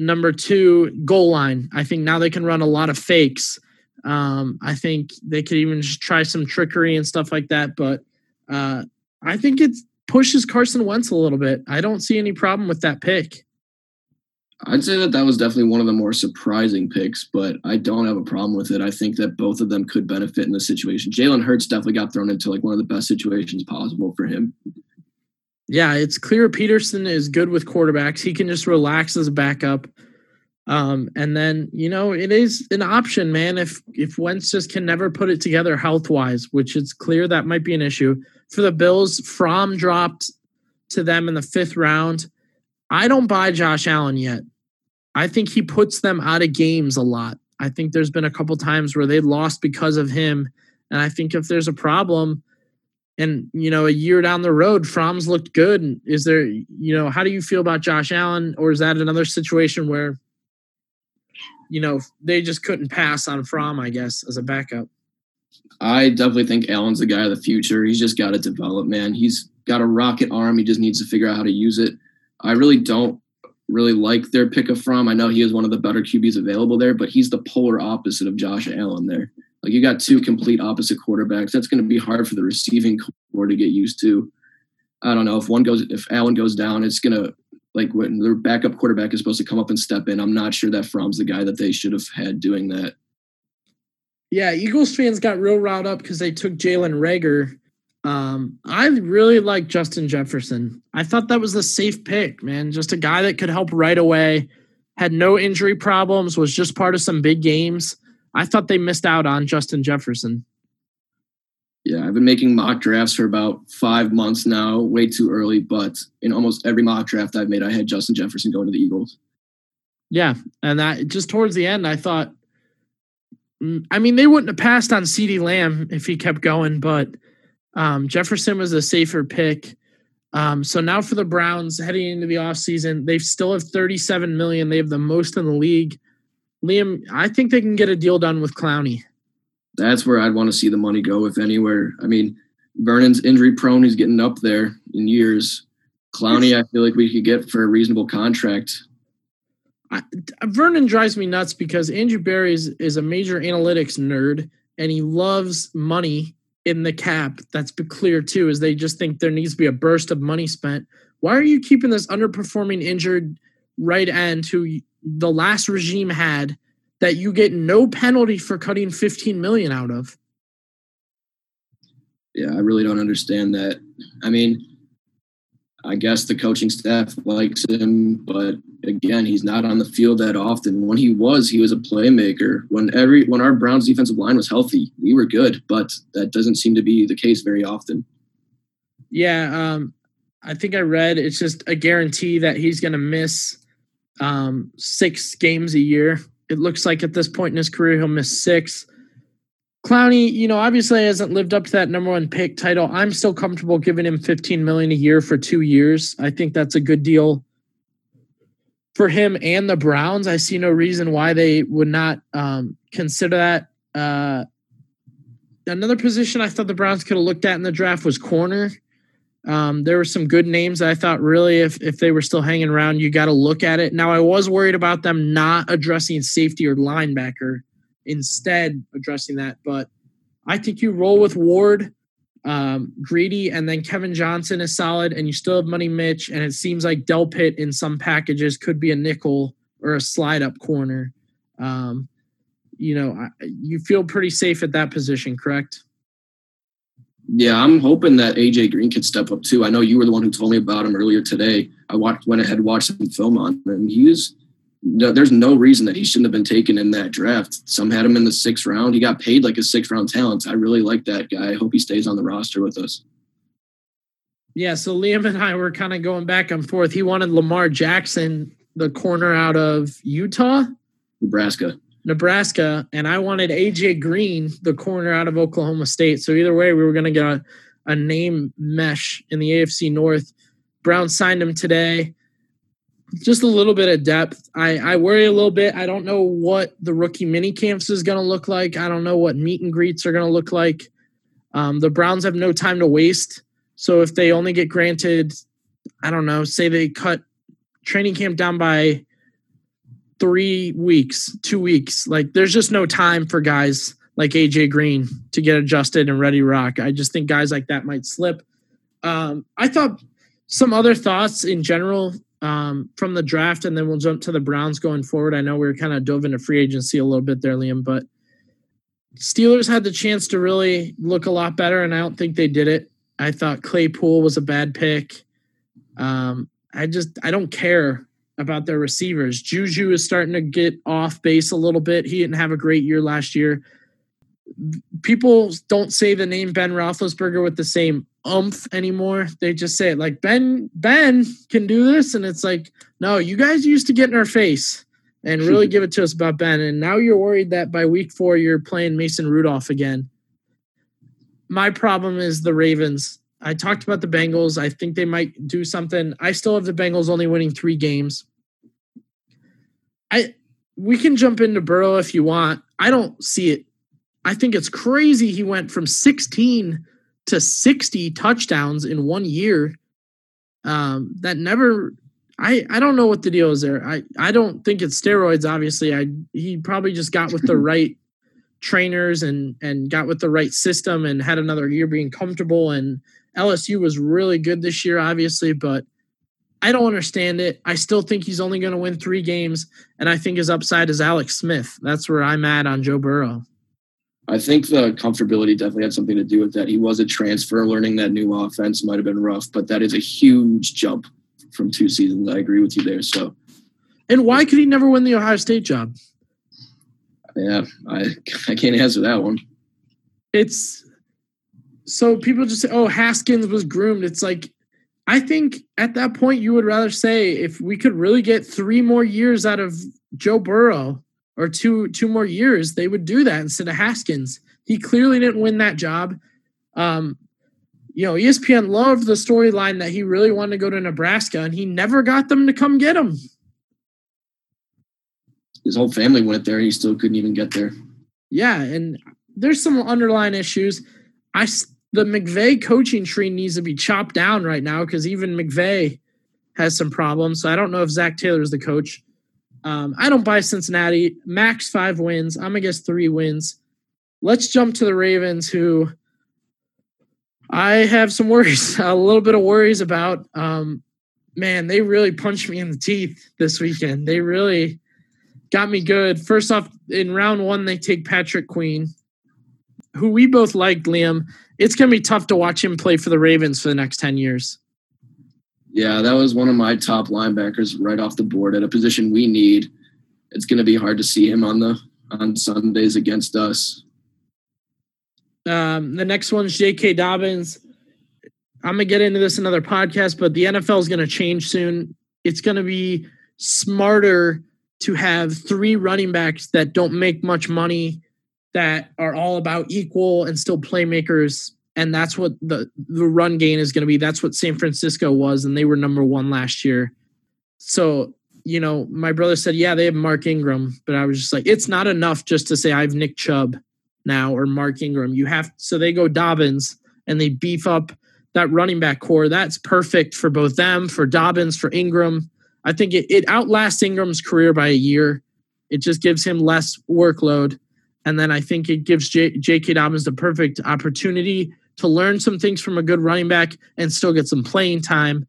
Number two, goal line. I think now they can run a lot of fakes. Um, I think they could even just try some trickery and stuff like that. But uh, I think it pushes Carson Wentz a little bit. I don't see any problem with that pick. I'd say that that was definitely one of the more surprising picks, but I don't have a problem with it. I think that both of them could benefit in this situation. Jalen Hurts definitely got thrown into like one of the best situations possible for him. Yeah, it's clear Pederson is good with quarterbacks. He can just relax as a backup. Um, and then you know it is an option, man. If if Wentz just can never put it together health wise, which it's clear that might be an issue for the Bills. Fromm dropped to them in the fifth round. I don't buy Josh Allen yet. I think he puts them out of games a lot. I think there's been a couple times where they lost because of him. And I think if there's a problem, and you know, a year down the road, Fromm's looked good. and Is there, you know, how do you feel about Josh Allen? Or is that another situation where, you know, they just couldn't pass on Fromm, I guess, as a backup? I definitely think Allen's the guy of the future. He's just got to develop, man. He's got a rocket arm. He just needs to figure out how to use it. I really don't really like their pick of Fromm. I know he is one of the better QBs available there, but he's the polar opposite of Josh Allen there. Like you got two complete opposite quarterbacks. That's going to be hard for the receiving corps to get used to. I don't know if one goes if Allen goes down, it's gonna like when their backup quarterback is supposed to come up and step in. I'm not sure that Fromm's the guy that they should have had doing that. Yeah, Eagles fans got real riled up because they took Jalen Reagor. um, I really like Justin Jefferson. I thought that was a safe pick, man. Just a guy that could help right away, had no injury problems, was just part of some big games. I thought they missed out on Justin Jefferson. Yeah, I've been making mock drafts for about five months now, way too early, but in almost every mock draft I've made, I had Justin Jefferson going to the Eagles. Yeah, and that just towards the end, I thought, mm, I mean, they wouldn't have passed on CeeDee Lamb if he kept going, but um, Jefferson was a safer pick. Um, so now for the Browns heading into the offseason, they still have 37 million. They have the most in the league. Liam, I think they can get a deal done with Clowney. That's where I'd want to see the money go, if anywhere. I mean, Vernon's injury prone. He's getting up there in years. Clowney, I feel like we could get for a reasonable contract. I, Vernon drives me nuts because Andrew Berry is, is a major analytics nerd and he loves money in the cap that's clear too is they just think there needs to be a burst of money spent why are you keeping this underperforming injured right end who the last regime had that you get no penalty for cutting 15 million out of yeah i really don't understand that i mean I guess the coaching staff likes him, but again, he's not on the field that often. When he was, he was a playmaker. When every when our Browns defensive line was healthy, we were good, but that doesn't seem to be the case very often. Yeah, um, I think I read it's just a guarantee that he's going to miss um, six games a year. It looks like at this point in his career, he'll miss six. Clowney, you know, obviously hasn't lived up to that number one pick title. I'm still comfortable giving him 15 million a year for two years. I think that's a good deal for him and the Browns. I see no reason why they would not um, consider that. Uh, another position I thought the Browns could have looked at in the draft was corner. Um, there were some good names I thought really if if they were still hanging around, you got to look at it. Now I was worried about them not addressing safety or linebacker instead addressing that. But I think you roll with Ward, um, Greedy, and then Kevin Johnson is solid, and you still have Money Mitch, and it seems like Del Delpit in some packages could be a nickel or a slide up corner. Um, you know, you feel pretty safe at that position, correct? Yeah, I'm hoping that AJ Green could step up too. I know you were the one who told me about him earlier today. I watched, went ahead and watched some film on him. He was no, there's no reason that he shouldn't have been taken in that draft. Some had him in the sixth round. He got paid like a sixth round talent. I really like that guy. I hope he stays on the roster with us. Yeah, so Liam and I were kind of going back and forth. He wanted Lamar Jackson, the corner out of Utah, Nebraska. Nebraska, and I wanted AJ Green, the corner out of Oklahoma State. So either way, we were going to get a, a name mesh in the AFC North. Brown signed him today just a little bit of depth. I, I worry a little bit. I don't know what the rookie mini camps is going to look like. I don't know what meet and greets are going to look like. Um, the Browns have no time to waste. So if they only get granted, I don't know, say they cut training camp down by three weeks, two weeks. Like there's just no time for guys like AJ Green to get adjusted and ready rock. I just think guys like that might slip. Um, I thought some other thoughts in general um, from the draft, and then we'll jump to the Browns going forward. I know we are kind of dove into free agency a little bit there, Liam, but Steelers had the chance to really look a lot better, and I don't think they did it. I thought Claypool was a bad pick. Um, I just I don't care about their receivers. Juju is starting to get off base a little bit. He didn't have a great year last year. People don't say the name Ben Roethlisberger with the same umph anymore. They just say it like Ben Ben can do this, and it's like no, you guys used to get in our face and really give it to us about Ben, and now you're worried that by week four you're playing Mason Rudolph again. My problem is the Ravens. I talked about the Bengals. I think they might do something. I still have the Bengals only winning three games. I we can jump into Burrow if you want. I don't see it. I think it's crazy he went from 16 to 60 touchdowns in one year. Um, that never I I don't know what the deal is there. I I don't think it's steroids obviously. I he probably just got with the right trainers and and got with the right system and had another year being comfortable and LSU was really good this year obviously, but I don't understand it. I still think he's only going to win 3 games and I think his upside is Alex Smith. That's where I'm at on Joe Burrow. I think the comfortability definitely had something to do with that. He was a transfer, learning that new offense might have been rough, but that is a huge jump from two seasons. I agree with you there. So, and why could he never win the Ohio State job? Yeah, I I can't answer that one. It's so people just say, "Oh, Haskins was groomed." It's like I think at that point you would rather say if we could really get three more years out of Joe Burrow or two two more years, they would do that instead of Haskins. He clearly didn't win that job. Um, you know, ESPN loved the storyline that he really wanted to go to Nebraska, and he never got them to come get him. His whole family went there, and he still couldn't even get there. Yeah, and there's some underlying issues. I the McVay coaching tree needs to be chopped down right now because even McVay has some problems. So I don't know if Zac Taylor is the coach. Um, I don't buy Cincinnati. Max five wins. I'm gonna guess three wins. Let's jump to the Ravens, who I have some worries, a little bit of worries about. Um, man, they really punched me in the teeth this weekend. They really got me good. First off, in round one, they take Patrick Queen, who we both liked, Liam. It's going to be tough to watch him play for the Ravens for the next 10 years. Yeah, that was one of my top linebackers right off the board at a position we need. It's going to be hard to see him on the on Sundays against us. Um, the next one's J.K. Dobbins. I'm gonna get into this another podcast, but the NFL is gonna change soon. It's gonna be smarter to have three running backs that don't make much money, that are all about equal and still playmakers. And that's what the, the run gain is going to be. That's what San Francisco was, and they were number one last year. So, you know, my brother said, yeah, they have Mark Ingram, but I was just like, it's not enough just to say I have Nick Chubb now or Mark Ingram. You have so they go Dobbins and they beef up that running back corps. That's perfect for both them, for Dobbins, for Ingram. I think it, it outlasts Ingram's career by a year. It just gives him less workload. And then I think it gives J, J.K. Dobbins the perfect opportunity to learn some things from a good running back and still get some playing time.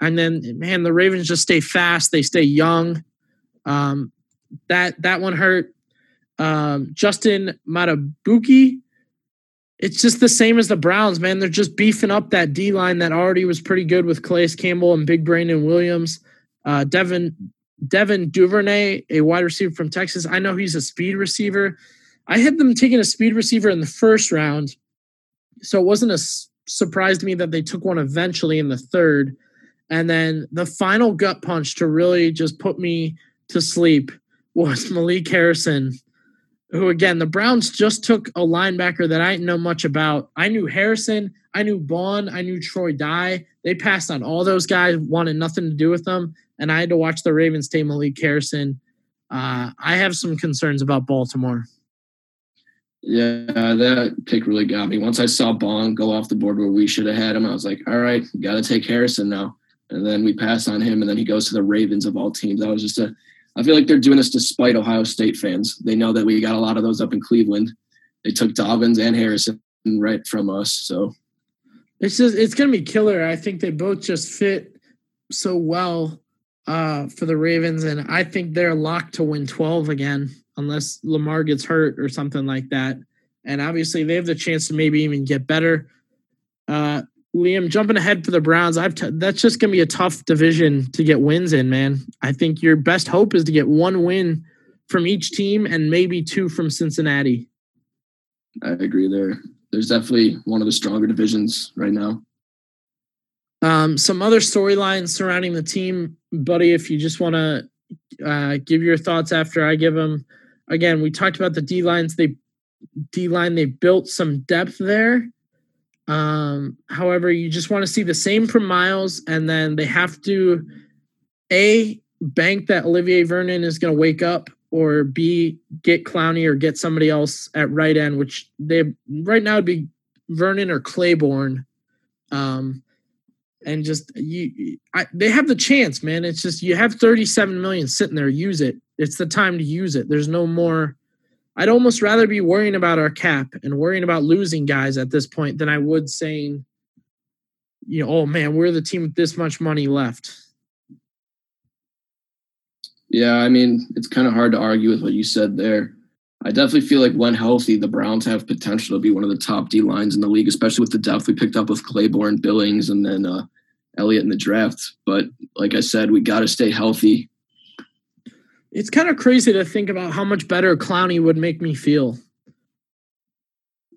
And then, man, the Ravens just stay fast. They stay young. Um, that that one hurt um, Justin Madubuike. It's just the same as the Browns, man. They're just beefing up that D line that already was pretty good with Calais Campbell and Big Brandon Williams. Uh, Devin Devin Duvernay, a wide receiver from Texas. I know he's a speed receiver. I had them taking a speed receiver in the first round, so it wasn't a surprise to me that they took one eventually in the third. And then the final gut punch to really just put me to sleep was Malik Harrison who again the Browns just took a linebacker that I didn't know much about. I knew Harrison, I knew Baun, I knew Troy Dye. They passed on all those guys, wanted nothing to do with them, and I had to watch the Ravens take Malik Harrison. Uh, I have some concerns about Baltimore. Yeah, that pick really got me. Once I saw Baun go off the board where we should have had him, I was like, all right, got to take Harrison now. And then we pass on him, and then he goes to the Ravens of all teams. That was just a I feel like they're doing this despite Ohio State fans. They know that we got a lot of those up in Cleveland. They took Dobbins and Harrison right from us. So it's just it's gonna be killer. I think they both just fit so well uh, for the Ravens, and I think they're locked to win 12 again, unless Lamar gets hurt or something like that. And obviously, they have the chance to maybe even get better. Uh, Liam, jumping ahead for the Browns, I've t- that's just gonna be a tough division to get wins in, man. I think your best hope is to get one win from each team and maybe two from Cincinnati. I agree there. There's definitely one of the stronger divisions right now. Um, some other storylines surrounding the team, buddy. If you just want to uh, give your thoughts after I give them, again, we talked about the D lines. They D line they built some depth there. Um, however, you just want to see the same from Myles, and then they have to a bank that Olivier Vernon is going to wake up, or b get Clowney or get somebody else at right end, which they right now would be Vernon or Clayborn. Um, and just you I, they have the chance man. It's just you have 37 million sitting there. Use it. It's the time to use it. There's no more i'd almost rather be worrying about our cap and worrying about losing guys at this point than i would saying you know oh man we're the team with this much money left. Yeah i mean it's kind of hard to argue with what you said there. I definitely feel like when healthy, the Browns have potential to be one of the top D lines in the league, especially with the depth we picked up with Clayborn, Billings, and then uh, Elliott in the draft. But like I said, we got to stay healthy. It's kind of crazy to think about how much better Clowney would make me feel.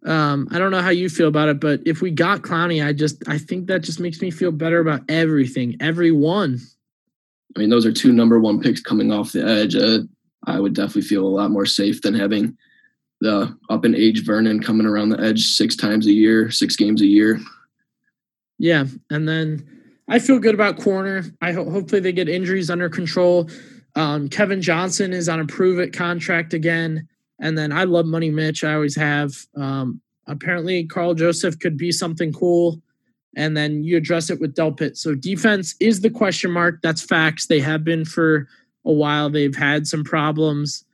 Um, I don't know how you feel about it, but if we got Clowney, I just I think that just makes me feel better about everything, everyone. I mean, those are two number one picks coming off the edge. Uh, I would definitely feel a lot more safe than having the up in age Vernon coming around the edge six times a year, six games a year. Yeah, and then I feel good about corner. I ho- hopefully they get injuries under control. Um, Kevin Johnson is on a prove it contract again, and then I love Money Mitch. I always have. Um, apparently, Karl Joseph could be something cool, and then you address it with Delpit. So defense is the question mark. That's facts. They have been for a while. They've had some problems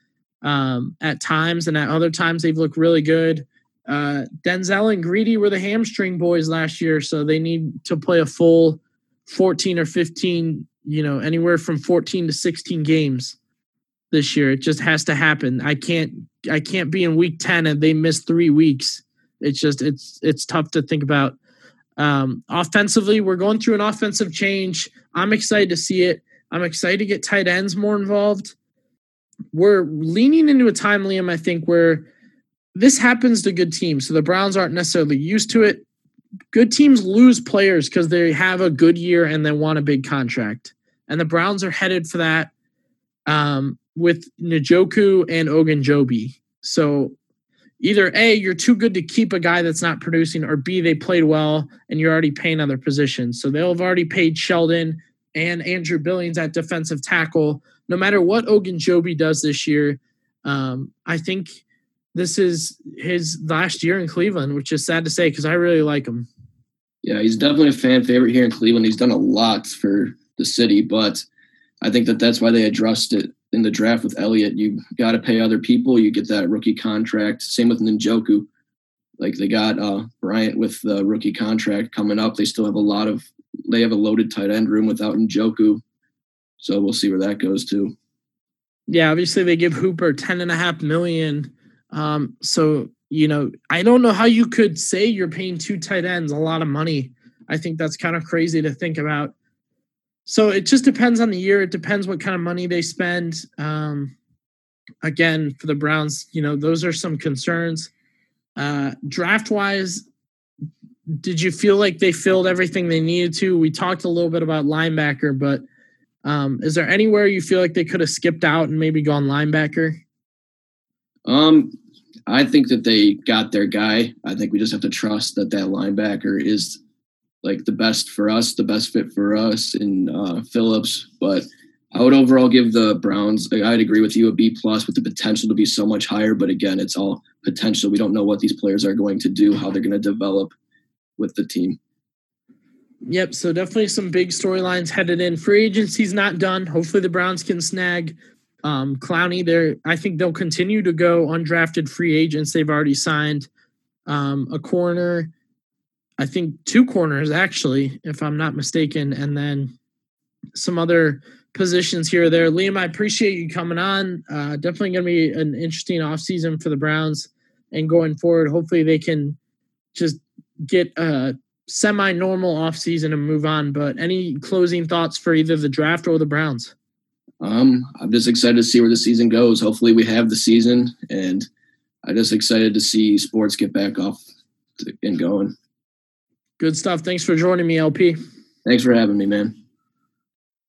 um, at times, and at other times they've looked really good. Uh, Denzel and Greedy were the hamstring boys last year, so they need to play a full 14 or 15, you know, anywhere from 14 to 16 games this year. It just has to happen. I can't I can't be in week 10 and they miss 3 weeks. It's just it's it's tough to think about. Um, offensively, we're going through an offensive change. I'm excited to see it. I'm excited to get tight ends more involved. We're leaning into a time, Liam, I think, where this happens to good teams. So the Browns aren't necessarily used to it good teams lose players because they have a good year and they want a big contract. And the Browns are headed for that um, with Njoku and Ogunjobi. So either A, you're too good to keep a guy that's not producing, or B, they played well and you're already paying other positions. So they'll have already paid Sheldon and Andrew Billings at defensive tackle. No matter what Ogunjobi does this year, um, I think – this is his last year in Cleveland, which is sad to say because I really like him. Yeah, he's definitely a fan favorite here in Cleveland. He's done a lot for the city, but I think that that's why they addressed it in the draft with Elliott. You got to pay other people. You get that rookie contract. Same with Njoku. Like they got uh, Bryant with the rookie contract coming up. They still have a lot of. They have a loaded tight end room without Njoku, so we'll see where that goes too. Yeah, obviously they give Hooper ten and a half million um, so you know, I don't know how you could say you're paying two tight ends a lot of money. I think that's kind of crazy to think about. So it just depends on the year. It depends what kind of money they spend. Um, again, for the Browns, you know, those are some concerns. Uh, draft wise, did you feel like they filled everything they needed to? We talked a little bit about linebacker, but um, is there anywhere you feel like they could have skipped out and maybe gone linebacker? Um, I think that they got their guy. I think we just have to trust that that linebacker is like the best for us, the best fit for us in uh, Phillips. But I would overall give the Browns. I'd agree with you a B plus with the potential to be so much higher. But again, it's all potential. We don't know what these players are going to do, how they're going to develop with the team. Yep. So definitely some big storylines headed in. Free agency's not done. Hopefully the Browns can snag Um, Clowney, there, I think they'll continue to go undrafted free agents. They've already signed um, a corner, I think two corners actually, if I'm not mistaken, and then some other positions here or there. Liam, I appreciate you coming on. Uh, definitely going to be an interesting offseason for the Browns and going forward. Hopefully, they can just get a semi normal offseason and move on. But any closing thoughts for either the draft or the Browns? Um, I'm just excited to see where the season goes. Hopefully, we have the season, and I'm just excited to see sports get back off and going. Good stuff. Thanks for joining me, LP. Thanks for having me, man.